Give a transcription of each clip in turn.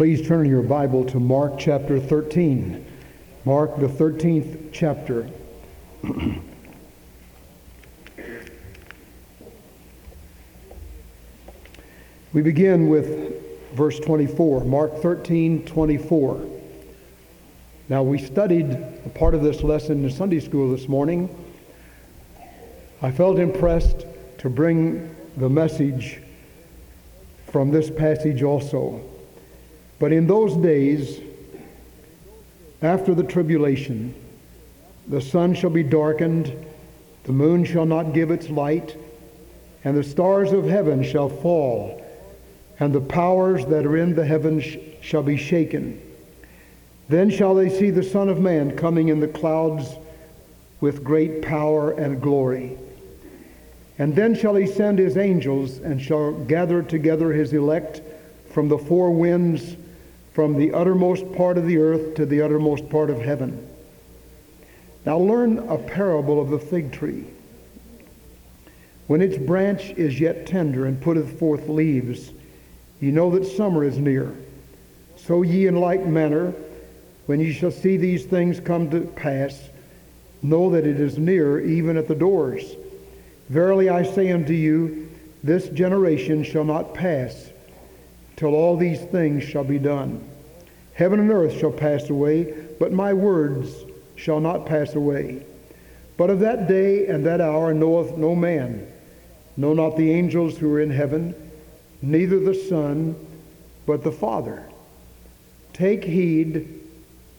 Please turn your Bible to Mark chapter 13. Mark, the 13th chapter. we begin with verse 24, Mark 13, 24. Now, we studied a part of this lesson in Sunday school this morning. I felt impressed to bring the message from this passage also. But in those days, after the tribulation, the sun shall be darkened, the moon shall not give its light, and the stars of heaven shall fall, and the powers that are in the heavens shall be shaken. Then shall they see the Son of Man coming in the clouds with great power and glory. And then shall he send his angels and shall gather together his elect from the four winds from the uttermost part of the earth to the uttermost part of heaven. Now learn a parable of the fig tree. When its branch is yet tender and putteth forth leaves, ye know that summer is near. So ye in like manner, when ye shall see these things come to pass, know that it is near, even at the doors. Verily I say unto you, this generation shall not pass till all these things shall be done. Heaven and earth shall pass away, but my words shall not pass away. But of that day and that hour knoweth no man, no not the angels who are in heaven, neither the Son, but the Father. Take heed,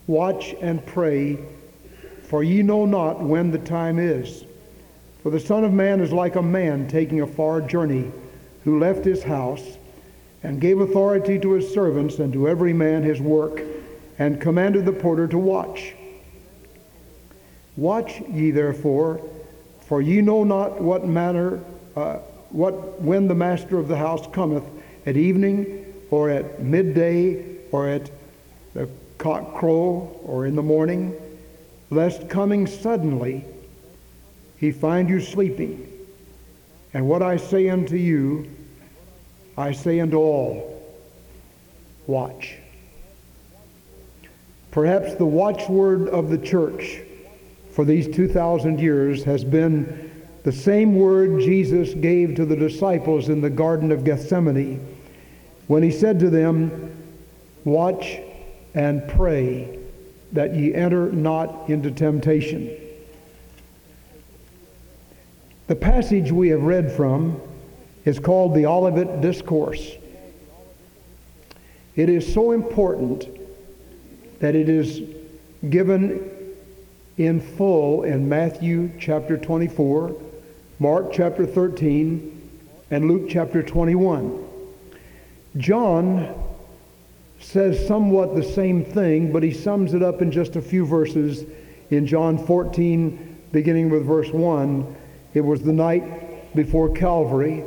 watch and pray, for ye know not when the time is. For the Son of Man is like a man taking a far journey, who left his house and gave authority to his servants and to every man his work, and commanded the porter to watch. Watch ye therefore, for ye know not what manner, uh, what when the master of the house cometh, at evening, or at midday, or at the cock crow, or in the morning, lest coming suddenly he find you sleeping. And what I say unto you, I say unto all, watch. Perhaps the watchword of the church for these 2,000 years has been the same word Jesus gave to the disciples in the Garden of Gethsemane when he said to them, Watch and pray that ye enter not into temptation. The passage we have read from is called the Olivet Discourse. It is so important that it is given in full in Matthew chapter 24, Mark chapter 13, and Luke chapter 21. John says somewhat the same thing, but he sums it up in just a few verses in John 14, beginning with verse 1. It was the night before Calvary.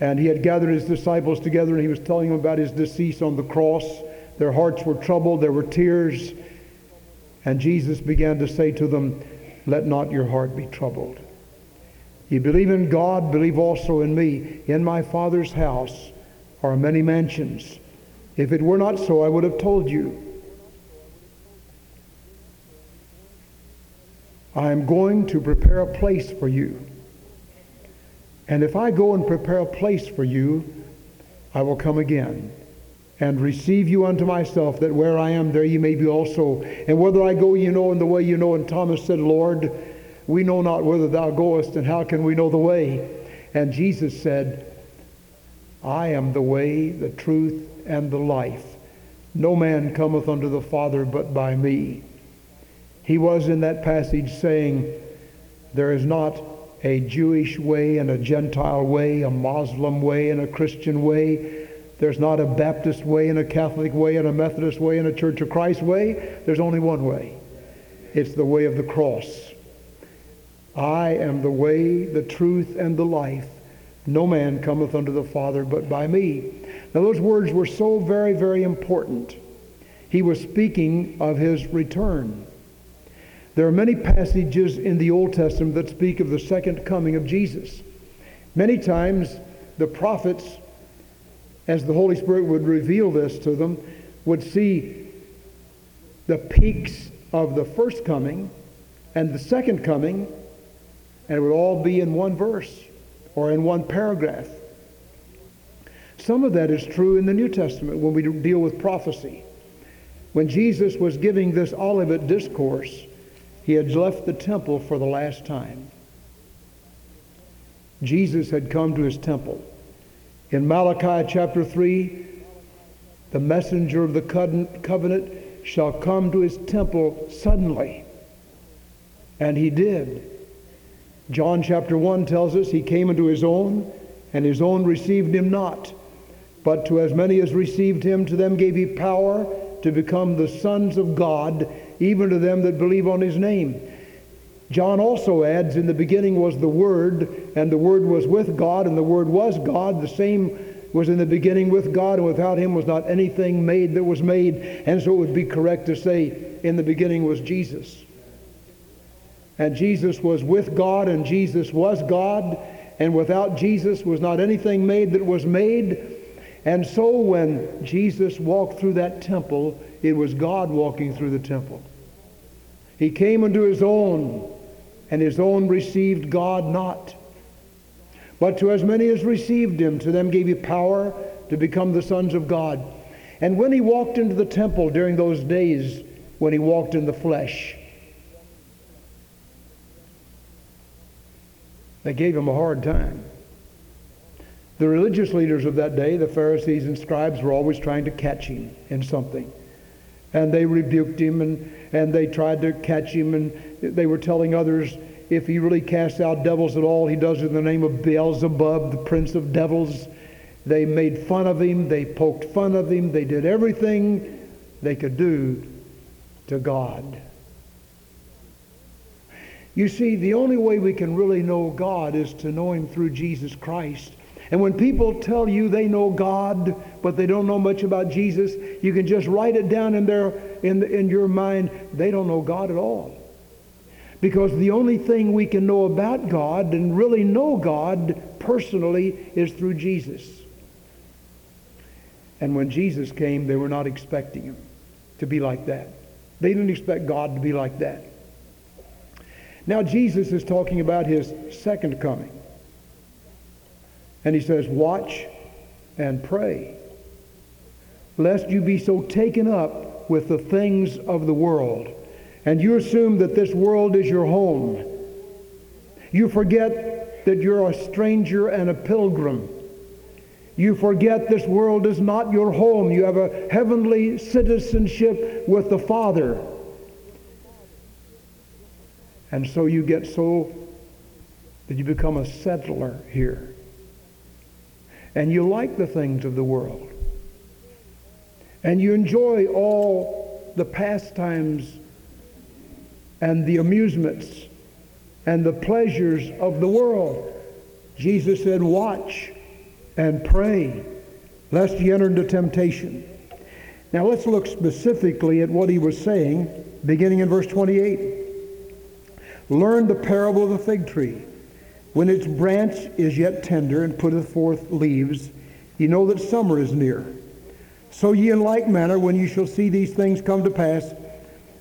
And he had gathered his disciples together and he was telling them about his decease on the cross. Their hearts were troubled, there were tears. And Jesus began to say to them, Let not your heart be troubled. You believe in God, believe also in me. In my Father's house are many mansions. If it were not so, I would have told you. I am going to prepare a place for you. And if I go and prepare a place for you, I will come again and receive you unto myself, that where I am, there ye may be also. And whether I go, you know, and the way you know. And Thomas said, Lord, we know not whither thou goest, and how can we know the way? And Jesus said, I am the way, the truth, and the life. No man cometh unto the Father but by me. He was in that passage saying, There is not a Jewish way and a Gentile way, a Muslim way and a Christian way. There's not a Baptist way and a Catholic way and a Methodist way and a Church of Christ way. There's only one way. It's the way of the cross. I am the way, the truth, and the life. No man cometh unto the Father but by me. Now, those words were so very, very important. He was speaking of his return. There are many passages in the Old Testament that speak of the second coming of Jesus. Many times the prophets as the Holy Spirit would reveal this to them, would see the peaks of the first coming and the second coming, and it would all be in one verse or in one paragraph. Some of that is true in the New Testament when we deal with prophecy. When Jesus was giving this Olivet discourse, he had left the temple for the last time. Jesus had come to his temple. In Malachi chapter 3, the messenger of the covenant shall come to his temple suddenly. And he did. John chapter 1 tells us he came into his own, and his own received him not. But to as many as received him, to them gave he power to become the sons of God, even to them that believe on his name. John also adds, In the beginning was the Word, and the Word was with God, and the Word was God. The same was in the beginning with God, and without him was not anything made that was made. And so it would be correct to say, In the beginning was Jesus. And Jesus was with God, and Jesus was God, and without Jesus was not anything made that was made. And so when Jesus walked through that temple, it was God walking through the temple. He came unto his own, and his own received God not. But to as many as received him, to them gave he power to become the sons of God. And when he walked into the temple during those days, when he walked in the flesh, they gave him a hard time. The religious leaders of that day, the Pharisees and scribes, were always trying to catch him in something. And they rebuked him and, and they tried to catch him, and they were telling others if he really casts out devils at all, he does it in the name of Beelzebub, the prince of devils. They made fun of him, they poked fun of him, they did everything they could do to God. You see, the only way we can really know God is to know him through Jesus Christ. And when people tell you they know God, but they don't know much about Jesus, you can just write it down in, their, in, in your mind. They don't know God at all. Because the only thing we can know about God and really know God personally is through Jesus. And when Jesus came, they were not expecting him to be like that. They didn't expect God to be like that. Now, Jesus is talking about his second coming. And he says, Watch and pray, lest you be so taken up with the things of the world and you assume that this world is your home. You forget that you're a stranger and a pilgrim. You forget this world is not your home. You have a heavenly citizenship with the Father. And so you get so that you become a settler here. And you like the things of the world. And you enjoy all the pastimes and the amusements and the pleasures of the world. Jesus said, Watch and pray, lest ye enter into temptation. Now let's look specifically at what he was saying, beginning in verse 28. Learn the parable of the fig tree. When its branch is yet tender and putteth forth leaves, ye know that summer is near. So ye in like manner, when ye shall see these things come to pass,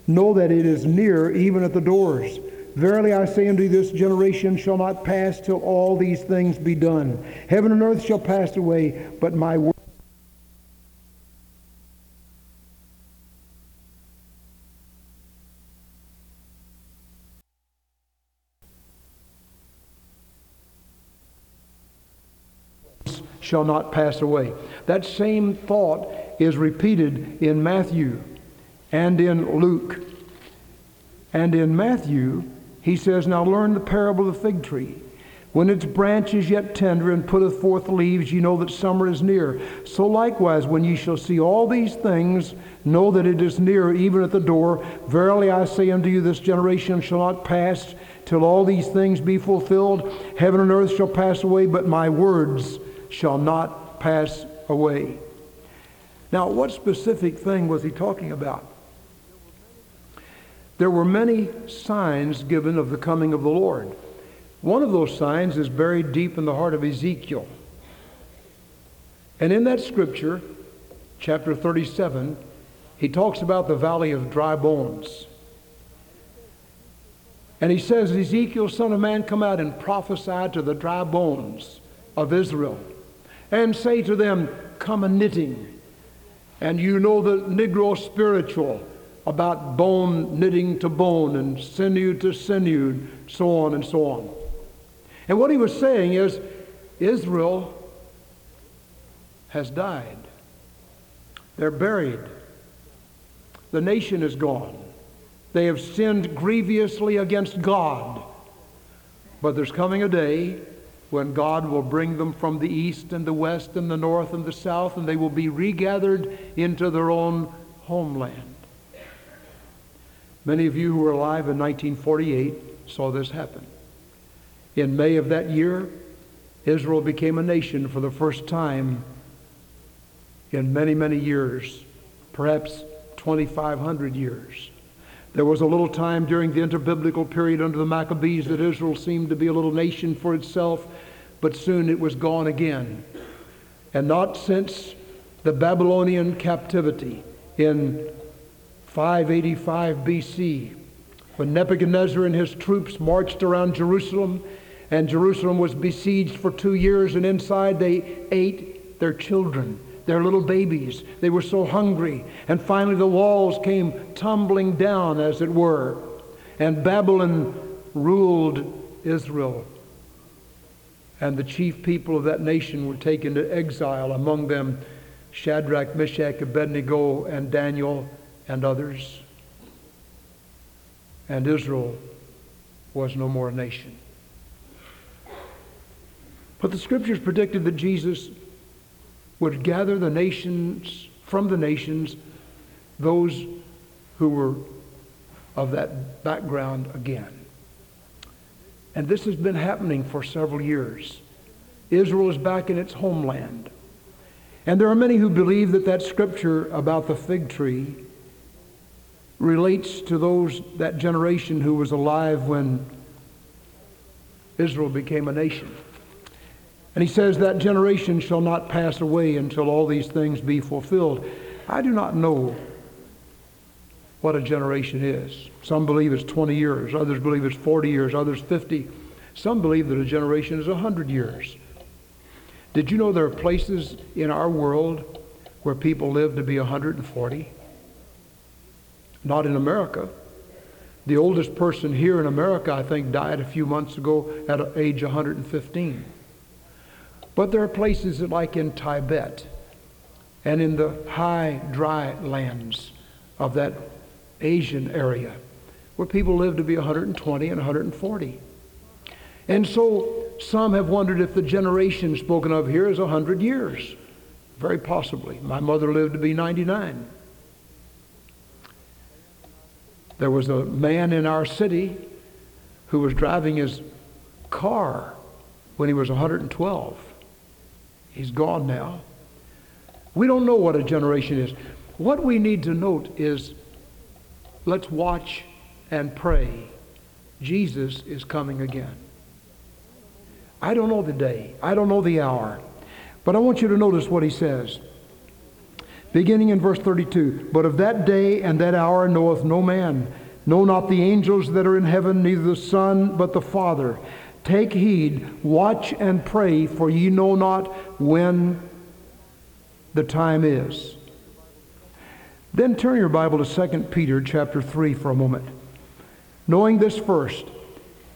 Know that it is near, even at the doors. Verily I say unto you, this generation shall not pass till all these things be done. Heaven and earth shall pass away, but my word. Shall not pass away. That same thought is repeated in Matthew and in Luke. And in Matthew, he says, Now learn the parable of the fig tree. When its branch is yet tender and putteth forth leaves, ye know that summer is near. So likewise, when ye shall see all these things, know that it is near, even at the door. Verily I say unto you, this generation shall not pass till all these things be fulfilled. Heaven and earth shall pass away, but my words shall not pass away. Now, what specific thing was he talking about? There were many signs given of the coming of the Lord. One of those signs is buried deep in the heart of Ezekiel. And in that scripture, chapter 37, he talks about the valley of dry bones. And he says, Ezekiel, son of man, come out and prophesy to the dry bones of Israel and say to them, Come a knitting. And you know the Negro spiritual about bone knitting to bone and sinew to sinew, so on and so on. And what he was saying is, Israel has died. They're buried. The nation is gone. They have sinned grievously against God. But there's coming a day when God will bring them from the east and the west and the north and the south, and they will be regathered into their own homeland. Many of you who were alive in 1948 saw this happen. In May of that year, Israel became a nation for the first time in many, many years, perhaps 2,500 years. There was a little time during the interbiblical period under the Maccabees that Israel seemed to be a little nation for itself, but soon it was gone again. And not since the Babylonian captivity in 585 BC, when Nebuchadnezzar and his troops marched around Jerusalem, and Jerusalem was besieged for two years, and inside they ate their children their little babies. They were so hungry. And finally, the walls came tumbling down, as it were. And Babylon ruled Israel. And the chief people of that nation were taken to exile, among them Shadrach, Meshach, Abednego, and Daniel, and others. And Israel was no more a nation. But the scriptures predicted that Jesus would gather the nations from the nations, those who were of that background again. And this has been happening for several years. Israel is back in its homeland. And there are many who believe that that scripture about the fig tree relates to those that generation who was alive when Israel became a nation. And he says, That generation shall not pass away until all these things be fulfilled. I do not know what a generation is. Some believe it's 20 years, others believe it's 40 years, others 50. Some believe that a generation is 100 years. Did you know there are places in our world where people live to be 140? Not in America. The oldest person here in America, I think, died a few months ago at age 115. But there are places like in Tibet and in the high, dry lands of that Asian area where people live to be 120 and 140. And so some have wondered if the generation spoken of here is 100 years. Very possibly. My mother lived to be 99. There was a man in our city who was driving his car when he was 112. He's gone now. We don't know what a generation is. What we need to note is let's watch and pray. Jesus is coming again. I don't know the day, I don't know the hour, but I want you to notice what he says. Beginning in verse 32 But of that day and that hour knoweth no man, no, not the angels that are in heaven, neither the Son, but the Father. Take heed, watch and pray, for ye know not when the time is. Then turn your Bible to 2 Peter chapter 3 for a moment. Knowing this first,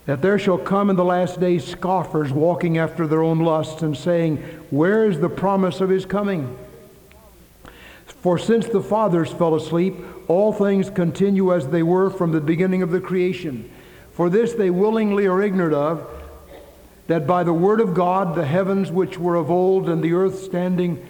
that there shall come in the last days scoffers walking after their own lusts and saying, Where is the promise of his coming? For since the fathers fell asleep, all things continue as they were from the beginning of the creation. For this they willingly are ignorant of that by the word of God the heavens which were of old and the earth standing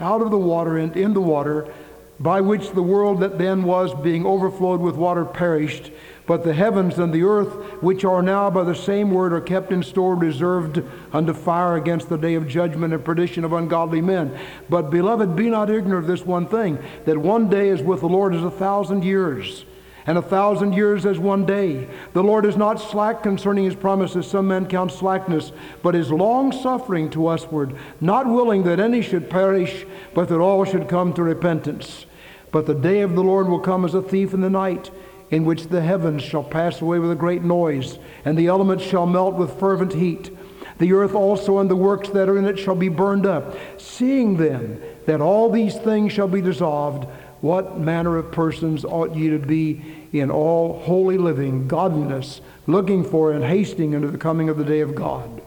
out of the water and in the water, by which the world that then was being overflowed with water perished, but the heavens and the earth, which are now by the same word, are kept in store, reserved unto fire against the day of judgment and perdition of ungodly men. But, beloved, be not ignorant of this one thing, that one day is with the Lord as a thousand years, and a thousand years as one day. The Lord is not slack concerning his promises, some men count slackness, but is long suffering to usward, not willing that any should perish, but that all should come to repentance. But the day of the Lord will come as a thief in the night, in which the heavens shall pass away with a great noise, and the elements shall melt with fervent heat. The earth also and the works that are in it shall be burned up. Seeing then that all these things shall be dissolved, what manner of persons ought ye to be in all holy living, godliness, looking for and hasting unto the coming of the day of God?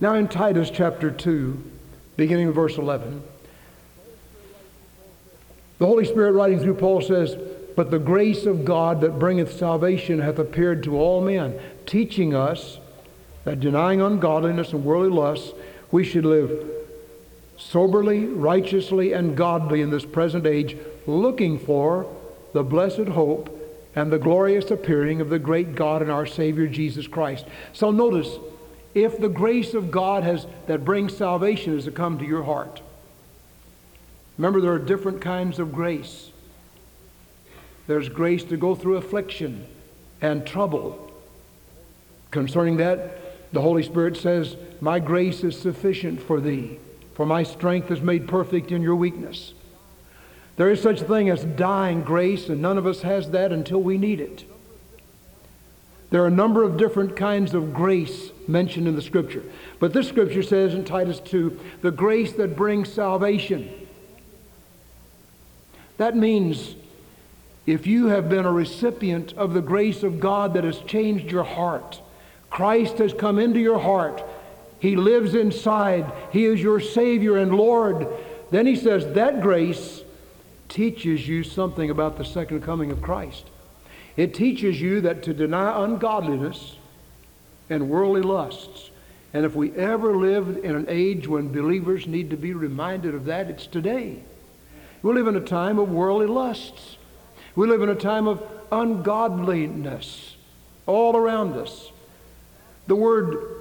Now, in Titus chapter 2, beginning in verse 11, the Holy Spirit writing through Paul says, But the grace of God that bringeth salvation hath appeared to all men, teaching us that denying ungodliness and worldly lusts, we should live soberly, righteously, and godly in this present age, looking for the blessed hope and the glorious appearing of the great God and our Savior Jesus Christ. So notice, if the grace of God has that brings salvation has to come to your heart. Remember, there are different kinds of grace. There's grace to go through affliction and trouble. Concerning that, the Holy Spirit says, My grace is sufficient for thee. For my strength is made perfect in your weakness. There is such a thing as dying grace, and none of us has that until we need it. There are a number of different kinds of grace mentioned in the Scripture. But this Scripture says in Titus 2 the grace that brings salvation. That means if you have been a recipient of the grace of God that has changed your heart, Christ has come into your heart, he lives inside. He is your Savior and Lord. Then he says that grace teaches you something about the second coming of Christ. It teaches you that to deny ungodliness and worldly lusts, and if we ever lived in an age when believers need to be reminded of that, it's today. We live in a time of worldly lusts. We live in a time of ungodliness all around us. The word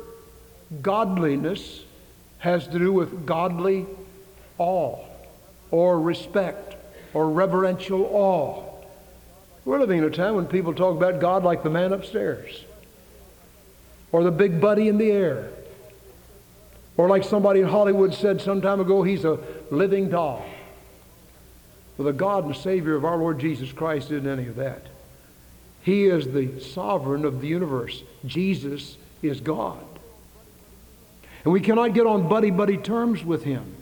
Godliness has to do with godly awe or respect or reverential awe. We're living in a time when people talk about God like the man upstairs or the big buddy in the air. Or like somebody in Hollywood said some time ago, he's a living doll. Well, the God and Savior of our Lord Jesus Christ isn't any of that. He is the sovereign of the universe. Jesus is God. And we cannot get on buddy buddy terms with him.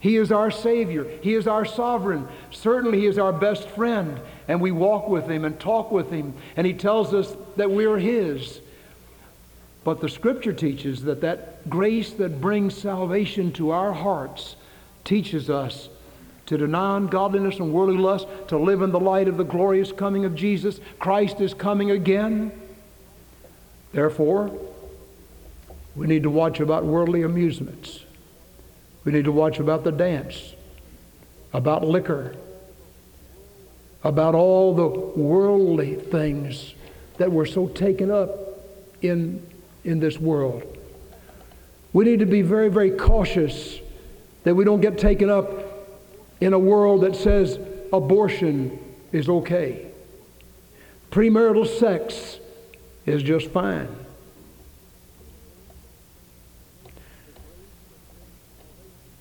He is our Savior. He is our sovereign. Certainly, He is our best friend. And we walk with Him and talk with Him. And He tells us that we are His. But the Scripture teaches that that grace that brings salvation to our hearts teaches us to deny ungodliness and worldly lust, to live in the light of the glorious coming of Jesus. Christ is coming again. Therefore, we need to watch about worldly amusements. We need to watch about the dance, about liquor, about all the worldly things that we're so taken up in, in this world. We need to be very, very cautious that we don't get taken up in a world that says abortion is okay. Premarital sex is just fine.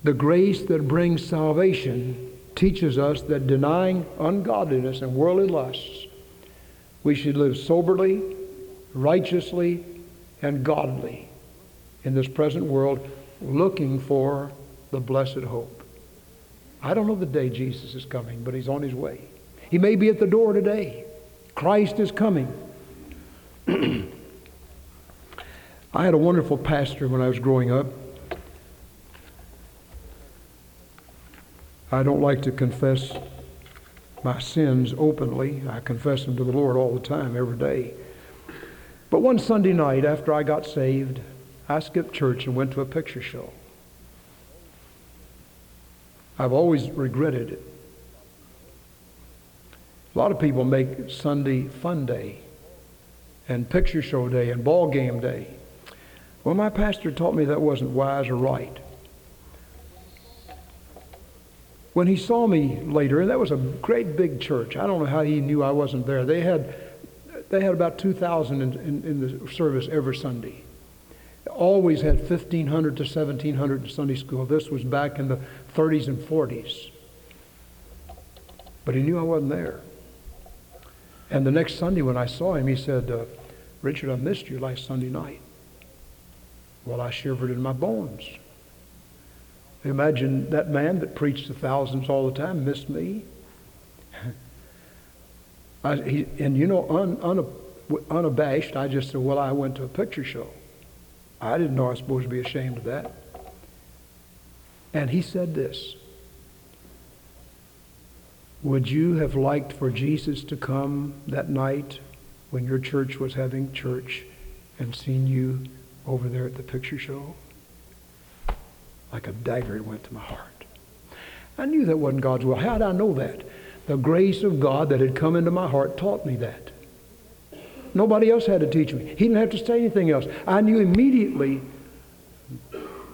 The grace that brings salvation teaches us that denying ungodliness and worldly lusts, we should live soberly, righteously, and godly in this present world, looking for the blessed hope. I don't know the day Jesus is coming, but he's on his way. He may be at the door today. Christ is coming. I had a wonderful pastor when I was growing up. I don't like to confess my sins openly. I confess them to the Lord all the time, every day. But one Sunday night after I got saved, I skipped church and went to a picture show. I've always regretted it. A lot of people make Sunday fun day and picture show day and ball game day. Well, my pastor taught me that wasn't wise or right. When he saw me later, and that was a great big church. I don't know how he knew I wasn't there. They had, they had about 2,000 in, in, in the service every Sunday. Always had 1,500 to 1,700 in Sunday school. This was back in the 30s and 40s. But he knew I wasn't there. And the next Sunday when I saw him, he said, uh, Richard, I missed you last Sunday night. Well, I shivered in my bones. Imagine that man that preached to thousands all the time missed me. I, he, and you know, un, un, unabashed, I just said, Well, I went to a picture show. I didn't know I was supposed to be ashamed of that. And he said this Would you have liked for Jesus to come that night when your church was having church and seen you over there at the picture show? Like a dagger, it went to my heart. I knew that wasn't God's will. How did I know that? The grace of God that had come into my heart taught me that. Nobody else had to teach me. He didn't have to say anything else. I knew immediately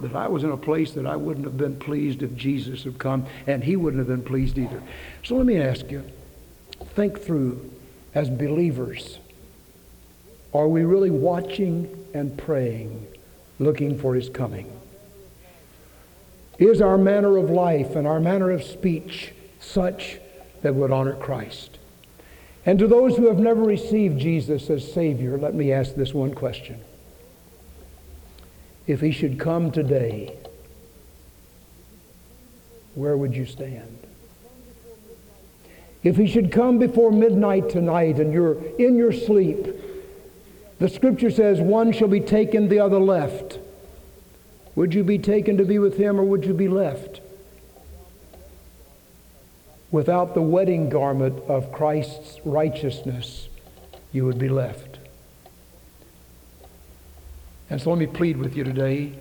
that I was in a place that I wouldn't have been pleased if Jesus had come, and he wouldn't have been pleased either. So let me ask you think through as believers are we really watching and praying, looking for his coming? Is our manner of life and our manner of speech such that would honor Christ? And to those who have never received Jesus as Savior, let me ask this one question. If he should come today, where would you stand? If he should come before midnight tonight and you're in your sleep, the scripture says one shall be taken, the other left. Would you be taken to be with him or would you be left? Without the wedding garment of Christ's righteousness, you would be left. And so let me plead with you today.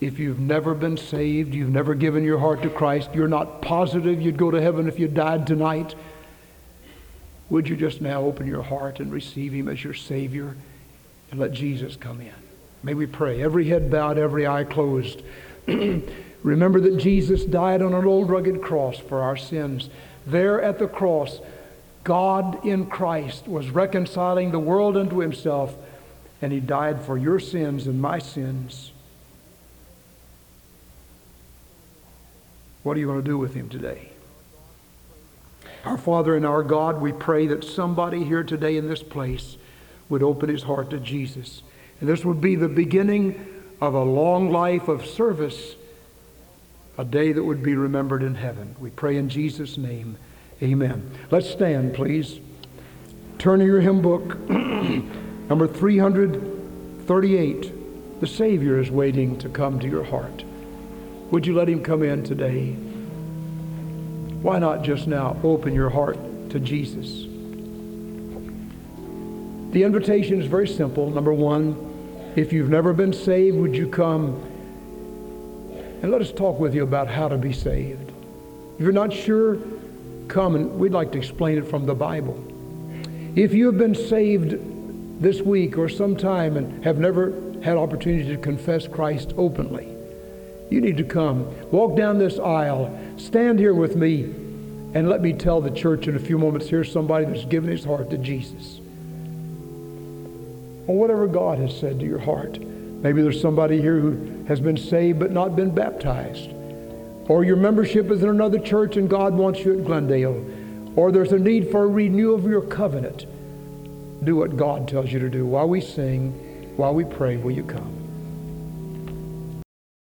If you've never been saved, you've never given your heart to Christ, you're not positive you'd go to heaven if you died tonight, would you just now open your heart and receive Him as your Savior and let Jesus come in? May we pray. Every head bowed, every eye closed. Remember that Jesus died on an old rugged cross for our sins. There at the cross, God in Christ was reconciling the world unto Himself, and He died for your sins and my sins. What are you going to do with Him today? Our Father and our God, we pray that somebody here today in this place would open his heart to Jesus. And this would be the beginning of a long life of service, a day that would be remembered in heaven. We pray in Jesus' name. Amen. Let's stand, please. Turn to your hymn book, number 338. The Savior is waiting to come to your heart. Would you let him come in today? Why not just now open your heart to Jesus? The invitation is very simple. Number one, if you've never been saved, would you come and let us talk with you about how to be saved? If you're not sure, come and we'd like to explain it from the Bible. If you have been saved this week or sometime and have never had opportunity to confess Christ openly, you need to come. Walk down this aisle. Stand here with me and let me tell the church in a few moments here's somebody that's given his heart to Jesus. Or whatever God has said to your heart. Maybe there's somebody here who has been saved but not been baptized. Or your membership is in another church and God wants you at Glendale. Or there's a need for a renewal of your covenant. Do what God tells you to do. While we sing, while we pray, will you come?